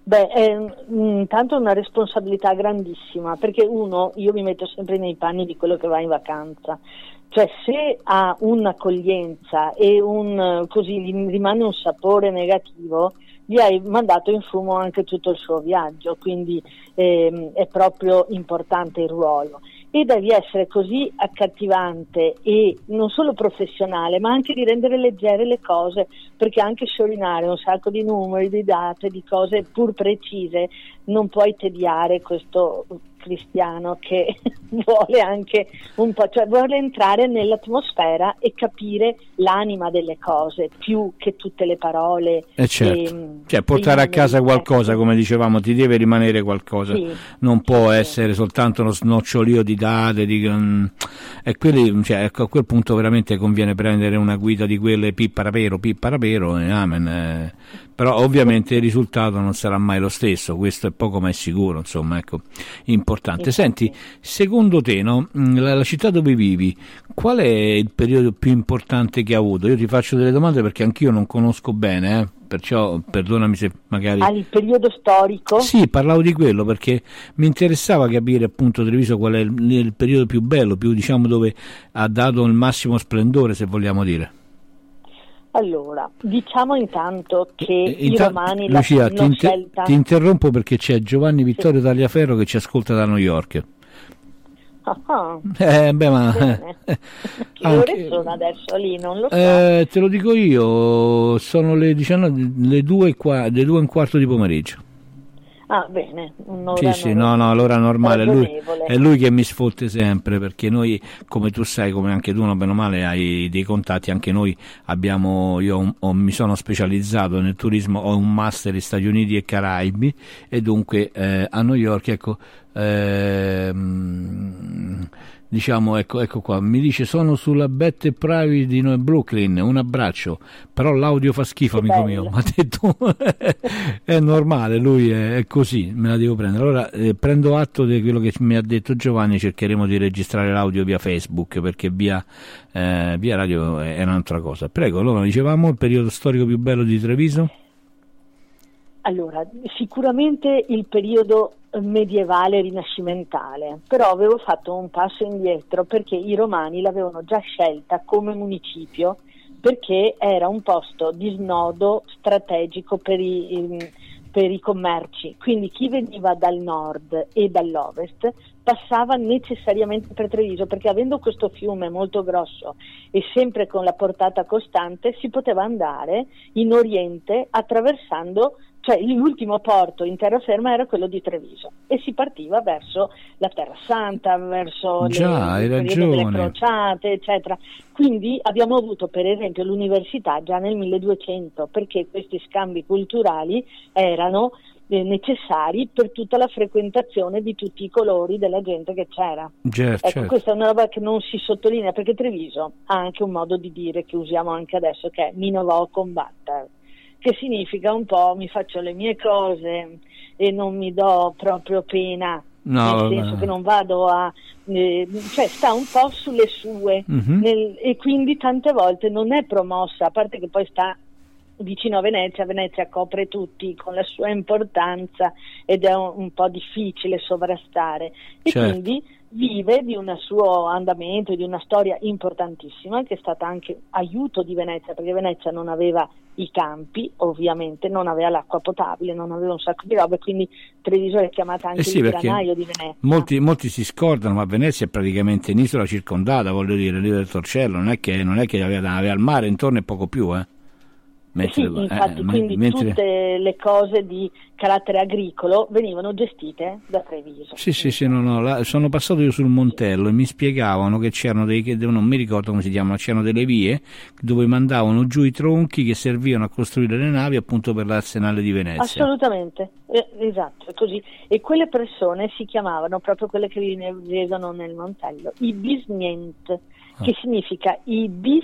Beh, è mm, intanto una responsabilità grandissima, perché uno, io mi metto sempre nei panni di quello che va in vacanza, cioè se ha un'accoglienza e un, così rimane un sapore negativo, gli hai mandato in fumo anche tutto il suo viaggio, quindi ehm, è proprio importante il ruolo. E devi essere così accattivante e non solo professionale, ma anche di rendere leggere le cose, perché anche sciorinare un sacco di numeri, di date, di cose pur precise, non puoi tediare questo cristiano che vuole anche un po', cioè vuole entrare nell'atmosfera e capire l'anima delle cose più che tutte le parole. Eh certo, e- cioè portare a casa qualcosa, come dicevamo, ti deve rimanere qualcosa, Sì. non può essere soltanto uno snocciolio di date, di, mm, e quelli, cioè, ecco, a quel punto veramente conviene prendere una guida di quelle pipparapero, pipparapero e amen. eh. Però ovviamente il risultato non sarà mai lo stesso, questo è poco ma è sicuro, insomma, ecco, importante. Senti, secondo te, no, mm, la, la città dove vivi, qual è il periodo più importante che ha avuto? Io ti faccio delle domande perché anch'io non conosco bene, eh, perciò perdonami se magari... Al periodo storico? Sì, parlavo di quello perché mi interessava capire appunto Treviso qual è il, il periodo più bello, più diciamo dove ha dato il massimo splendore, se vogliamo dire. Allora, diciamo intanto che i Inta- romani la- Lucia, ti, inter- scelta. ti interrompo perché c'è Giovanni Vittorio Tagliaferro che ci ascolta da New York. Ah, Eh, beh, ma bene. eh, che ore anche- sono adesso lì? Non lo so. eh, te lo dico io, sono le, 19, le, due e qua- le due e un quarto di pomeriggio. Ah, bene, un'ora Sì, sì, no, no, l'ora normale, è lui, è lui che mi sfotte sempre perché noi, come tu sai, come anche tu, no, bene o male, hai dei contatti, anche noi abbiamo, io ho- mi sono specializzato nel turismo, ho un master in Stati Uniti e Caraibi e dunque eh, a New York, ecco, ehm, diciamo, ecco, ecco qua, mi dice sono sulla Bette Private di Brooklyn, un abbraccio, però l'audio fa schifo, amico mio, ma detto è normale, lui è, è così, me la devo prendere. Allora eh, prendo atto di quello che mi ha detto Giovanni, cercheremo di registrare l'audio via Facebook perché via, eh, via radio è, è un'altra cosa. Prego, allora dicevamo il periodo storico più bello di Treviso? Allora, sicuramente il periodo medievale rinascimentale, però avevo fatto un passo indietro perché i romani l'avevano già scelta come municipio perché era un posto di snodo strategico per i, ehm, per i commerci, quindi chi veniva dal nord e dall'ovest passava necessariamente per Treviso perché avendo questo fiume molto grosso e sempre con la portata costante si poteva andare in oriente attraversando cioè l'ultimo porto in terraferma era quello di Treviso e si partiva verso la Terra Santa, verso le- Già, delle ragione. crociate, eccetera. Quindi abbiamo avuto per esempio l'università già nel 1200 perché questi scambi culturali erano eh, necessari per tutta la frequentazione di tutti i colori della gente che c'era. Certo, Ecco, certo. questa è una roba che non si sottolinea perché Treviso ha anche un modo di dire che usiamo anche adesso che è mi non va a combattere, che significa un po' mi faccio le mie cose e non mi do proprio pena, No, nel vabbè. senso che non vado a... eh, cioè sta un po' sulle sue Mhm. nel- e quindi tante volte non è promossa, a parte che poi sta vicino a Venezia, Venezia copre tutti con la sua importanza ed è un, un po' difficile sovrastare e Certo. quindi vive di un suo andamento di una storia importantissima che è stata anche aiuto di Venezia perché Venezia non aveva i campi, ovviamente non aveva l'acqua potabile, non aveva un sacco di robe, quindi Treviso è chiamata anche Eh sì, il granaio di Venezia. molti, molti si scordano, ma Venezia è praticamente un'isola circondata, voglio dire, lì del Torcello, non è che, non è che aveva, aveva il mare intorno e poco più, eh. Sì, Mentre- infatti, eh, quindi mentre- tutte le cose di carattere agricolo venivano gestite da Treviso. Sì, sì, sì, no, no, là- sono passato io sul Montello e mi spiegavano che c'erano dei, che non mi ricordo come si chiamano, c'erano delle vie dove mandavano giù i tronchi che servivano a costruire le navi appunto per l'arsenale di Venezia. Assolutamente, eh, esatto, così. E quelle persone si chiamavano proprio quelle che vivevano nel Montello, i bisniente, Ah. che significa i bis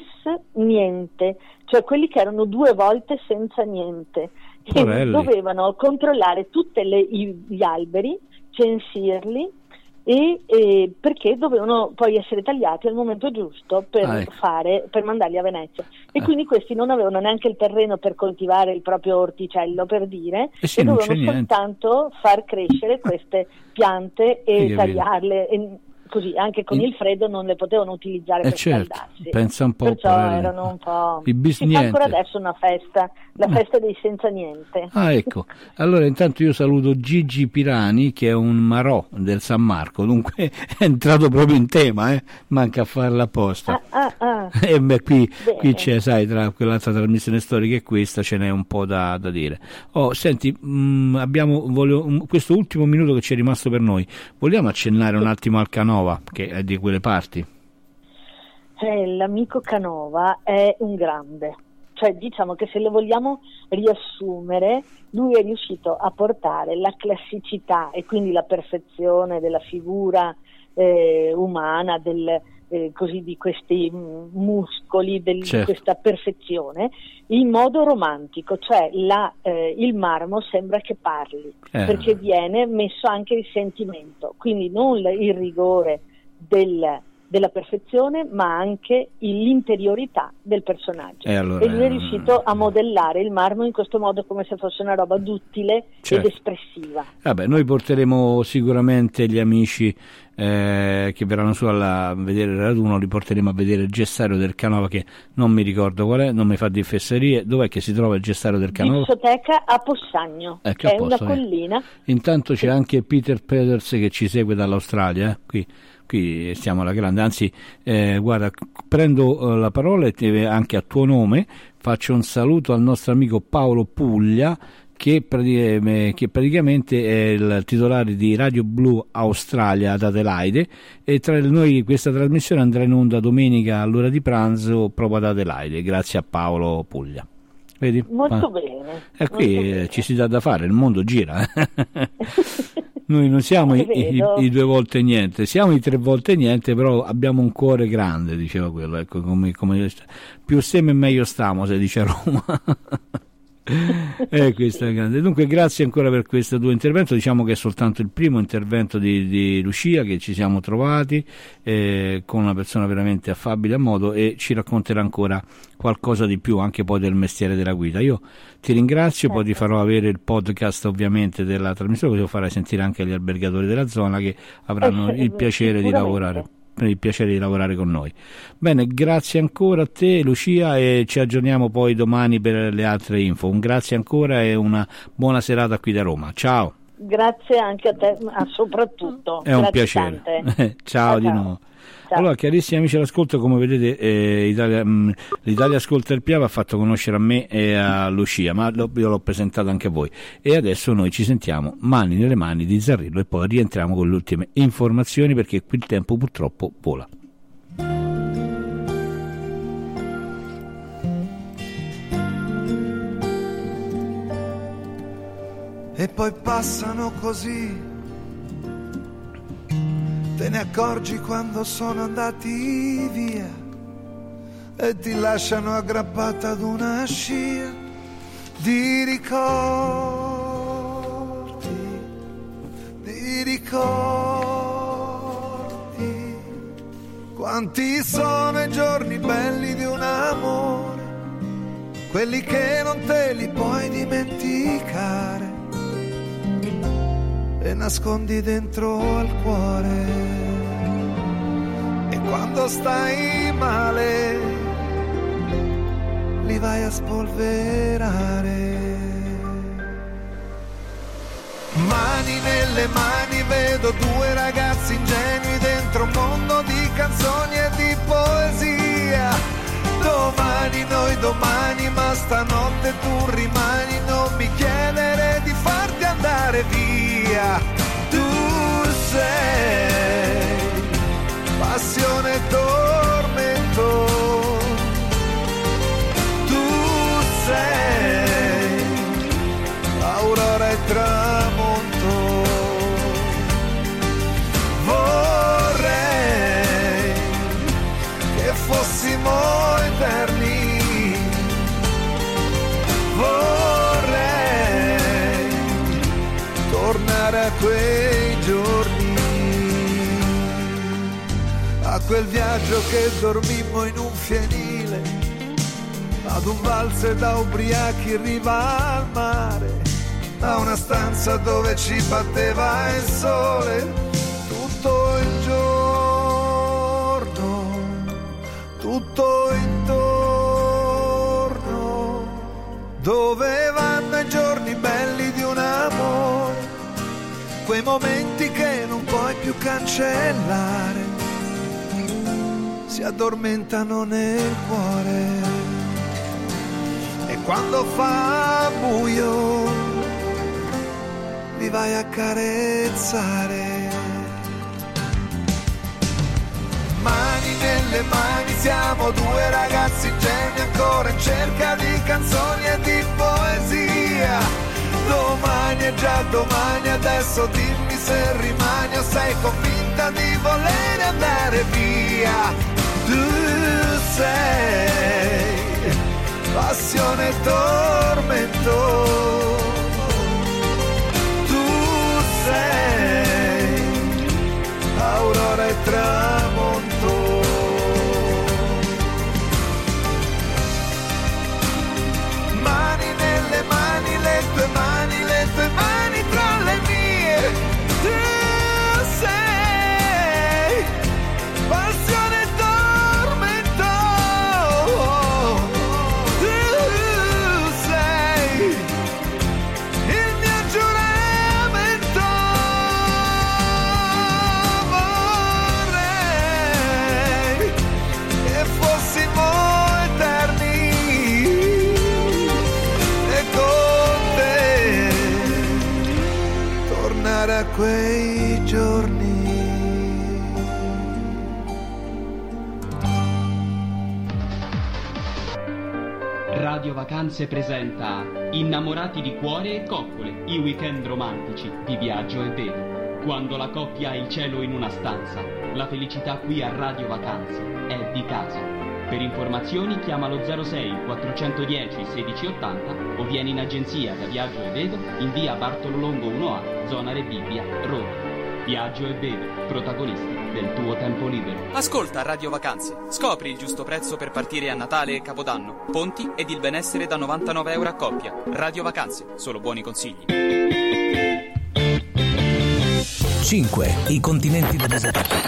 niente, cioè quelli che erano due volte senza niente, Porelli. dovevano controllare tutti gli alberi, censirli e, e perché dovevano poi essere tagliati al momento giusto per, Ah, ecco. fare, per mandarli a Venezia. E quindi questi non avevano neanche il terreno per coltivare il proprio orticello, per dire, Eh sì, e dovevano soltanto far crescere queste piante e tagliarle. E così anche con In- il freddo non le potevano utilizzare Eh per certo, scaldarsi. pensa un po', Perciò Porelli. erano un po'. I bis si fa ancora niente. adesso una festa, la festa dei senza niente. Ah, ecco. Allora, intanto io saluto Gigi Pirani, che è un marò del San Marco, dunque è entrato proprio in tema, eh? manca a farla apposta. Ah, ah. E beh, qui, qui c'è, sai, tra quell'altra trasmissione storica e questa ce n'è un po' da, da dire. Oh, senti, mh, abbiamo voglio- un- questo ultimo minuto che ci è rimasto per noi. Vogliamo accennare un attimo al Canova, che è di quelle parti? Eh, l'amico Canova è un grande, cioè diciamo che se lo vogliamo riassumere, lui è riuscito a portare la classicità e quindi la perfezione della figura eh, umana, del, eh, così di questi muscoli, del- Certo. di questa perfezione, in modo romantico, cioè la, eh, il marmo sembra che parli, Eh. perché viene messo anche il sentimento, quindi non il rigore del- della perfezione, ma anche l'interiorità del personaggio. Eh, allora, e lui è mm, riuscito a modellare il marmo in questo modo come se fosse una roba duttile Certo. ed espressiva. Vabbè, noi porteremo sicuramente gli amici eh, che verranno su a vedere il raduno, li porteremo a vedere il gessario del Canova che non mi ricordo qual è, non mi fa di fesserie. Dov'è che si trova il gessario del Canova? Discoteca a Possagno, Ecco, è a posto, una eh. collina. Intanto c'è anche Peter Peters che ci segue dall'Australia, eh. qui, qui stiamo alla grande, anzi eh, guarda, prendo eh, la parola e anche a tuo nome faccio un saluto al nostro amico Paolo Puglia che, eh, che praticamente è il titolare di Radio Blu Australia ad Adelaide e tra noi questa trasmissione andrà in onda domenica all'ora di pranzo proprio ad Adelaide, grazie a Paolo Puglia. Vedi? Molto Ma- bene. e qui molto eh, bene. ci si dà da fare, il mondo gira. eh. Noi non siamo i, i- i due volte niente, siamo i tre volte niente, però abbiamo un cuore grande, diceva quello. Ecco, come, come- più seme meglio stiamo, se dice Roma. Eh, questo è grande. Dunque, grazie ancora per questo tuo intervento. Diciamo che è soltanto il primo intervento di, di Lucia che ci siamo trovati eh, con una persona veramente affabile a modo e ci racconterà ancora qualcosa di più anche poi del mestiere della guida. Io ti ringrazio, poi ti farò avere il podcast ovviamente della trasmissione, così lo farai sentire anche agli albergatori della zona che avranno Eh, il piacere di lavorare per il piacere di lavorare con noi. Bene, grazie ancora a te Lucia e ci aggiorniamo poi domani per le altre info. Un grazie ancora e una buona serata qui da Roma. Ciao, Grazie anche a te, ma soprattutto. è un piacere. tante. ciao, di ciao. Allora, carissimi amici all'ascolto, come vedete, eh, Italia- mh, l'Italia Ascolta il Piava ha fatto conoscere a me e a Lucia, ma lo- io l'ho presentato anche a voi. E adesso noi ci sentiamo mani nelle mani di Zarrillo e poi rientriamo con le ultime informazioni perché qui il tempo purtroppo vola. e poi passano così. Te ne accorgi quando sono andati via e ti lasciano aggrappata ad una scia di ricordi, di ricordi. Quanti sono i giorni belli di un amore quelli che non te li puoi dimenticare nascondi dentro al cuore. E quando stai male, li vai a spolverare. Mani nelle mani vedo due ragazzi ingenui dentro un mondo di canzoni e di poesia. Domani noi domani, ma stanotte tu rimani, non mi chiedere di farti andare via. Tu sei passione tormento. Tu sei aurora e tramonto. Quei giorni, a quel viaggio che dormimmo in un fienile, ad un valzer da ubriachi in riva al mare, a una stanza dove ci batteva il sole tutto il giorno, tutto intorno, dove vanno i giorni belli di un amore, quei momenti che non puoi più cancellare, si addormentano nel cuore. E quando fa buio, li vai a carezzare. Mani nelle mani siamo due ragazzi ingenui ancora in cerca di canzoni e di poesia. Domani è già domani, adesso dimmi se rimani o sei convinta di volere andare via. Tu sei passione e tormento. Tu sei aurora e tramonto. Vacanze presenta Innamorati di cuore e coccole, i weekend romantici di Viaggio e Vedo. Quando la coppia ha il cielo in una stanza, la felicità qui a Radio Vacanze è di casa. Per informazioni chiama lo 06 410 1680 o vieni in agenzia da Viaggio e Vedo in via Bartolo Longo 1A, zona Rebibbia, Roma. Viaggio e Vedo, protagonisti del tuo tempo libero. Ascolta Radio Vacanze. Scopri il giusto prezzo per partire a Natale e Capodanno. Ponti ed il benessere da 99 euro a coppia. Radio Vacanze. Solo buoni consigli. 5. I continenti da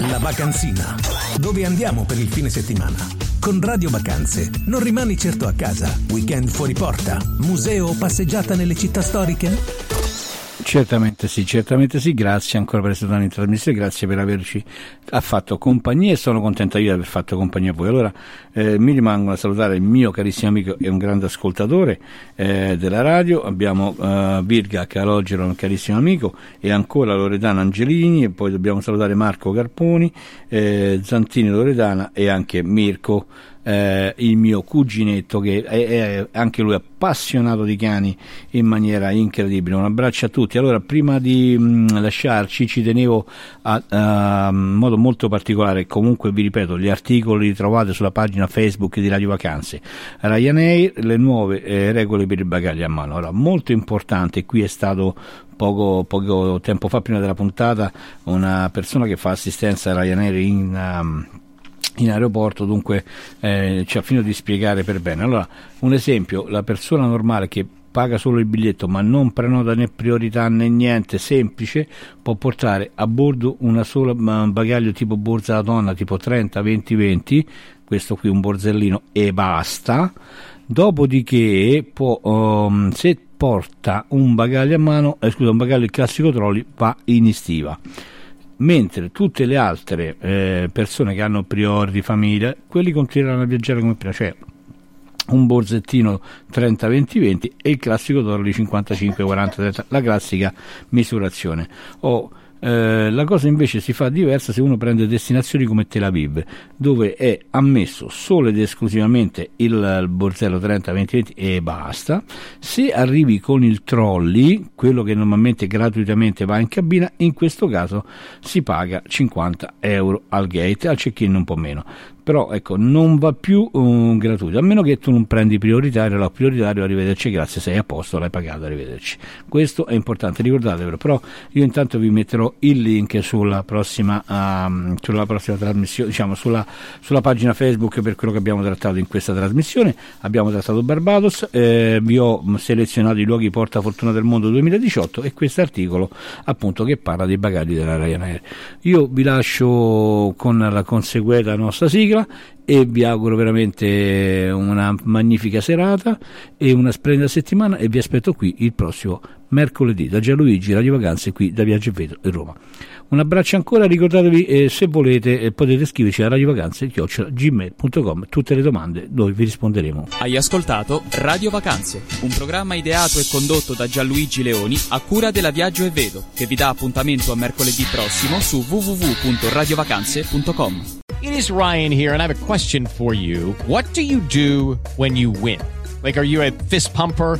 La vacanzina. Dove andiamo per il fine settimana? Con Radio Vacanze non rimani certo a casa. Weekend fuori porta, museo o passeggiata nelle città storiche? Certamente sì, certamente sì, grazie ancora per essere stati in trasmissione, grazie per averci fatto compagnia e sono contento io di aver fatto compagnia a voi. Allora eh, mi rimangono a salutare il mio carissimo amico e un grande ascoltatore eh, della radio, abbiamo eh, Virga Calogero, un carissimo amico e ancora Loredana Angelini e poi dobbiamo salutare Marco Carponi, eh, Zantini Loredana e anche Mirko eh, il mio cuginetto che è, è anche lui appassionato di cani in maniera incredibile. Un abbraccio a tutti. Allora, prima di mh, lasciarci, ci tenevo a, a, in modo molto particolare, comunque vi ripeto, gli articoli li trovate sulla pagina Facebook di Radio Vacanze. Ryanair, le nuove eh, regole per il bagaglio a mano. Allora, molto importante, qui è stato Poco, poco, tempo fa, prima della puntata, una persona che fa assistenza a Ryanair in, um, in aeroporto, dunque eh, ci ha finito di spiegare per bene. Allora, un esempio, la persona normale che paga solo il biglietto ma non prenota né priorità né niente, semplice, può portare a bordo una sola un bagaglio tipo borsa da donna, tipo 30-20-20, questo qui un borsellino e basta. Dopodiché può, um, se porta un bagaglio a mano, eh, scusa, un bagaglio il classico trolley va in estiva mentre tutte le altre eh, persone che hanno priori famiglia, quelli continueranno a viaggiare come prima, cioè un borsettino 30-20-20 e il classico torli 55-40-30, la classica misurazione. O, eh, la cosa invece si fa diversa se uno prende destinazioni come Tel Aviv, dove è ammesso solo ed esclusivamente il, il borsello 30-20 e basta. Se arrivi con il trolley, quello che normalmente gratuitamente va in cabina, in questo caso si paga 50 euro al gate, al check-in un po' meno però ecco non va più uh, gratuito a meno che tu non prendi prioritario la prioritario arrivederci grazie sei a posto l'hai pagato arrivederci. Questo è importante ricordatevelo. Però io intanto vi metterò il link sulla prossima, um, sulla prossima trasmissione diciamo sulla, sulla, pagina facebook per quello che abbiamo trattato in questa trasmissione. Abbiamo trattato Barbados eh, vi ho selezionato i luoghi porta fortuna del mondo 2018 e questo articolo appunto che parla dei bagagli della Ryanair. Io vi lascio con la conseguente nostra sigla e vi auguro veramente una magnifica serata e una splendida settimana e vi aspetto qui il prossimo mercoledì da Gianluigi Radio Vacanze qui da Viaggio e Vedo in Roma. Un abbraccio ancora, ricordatevi eh, se volete eh, potete scriverci a radiovacanze.gmail.com tutte le domande, noi vi risponderemo. Hai ascoltato Radio Vacanze, un programma ideato e condotto da Gianluigi Leoni a cura della Viaggio e Vedo, che vi dà appuntamento a mercoledì prossimo su www.radiovacanze.com. It is Ryan here, and I have a question for you. What do you do when you win? Like, are you a fist pumper?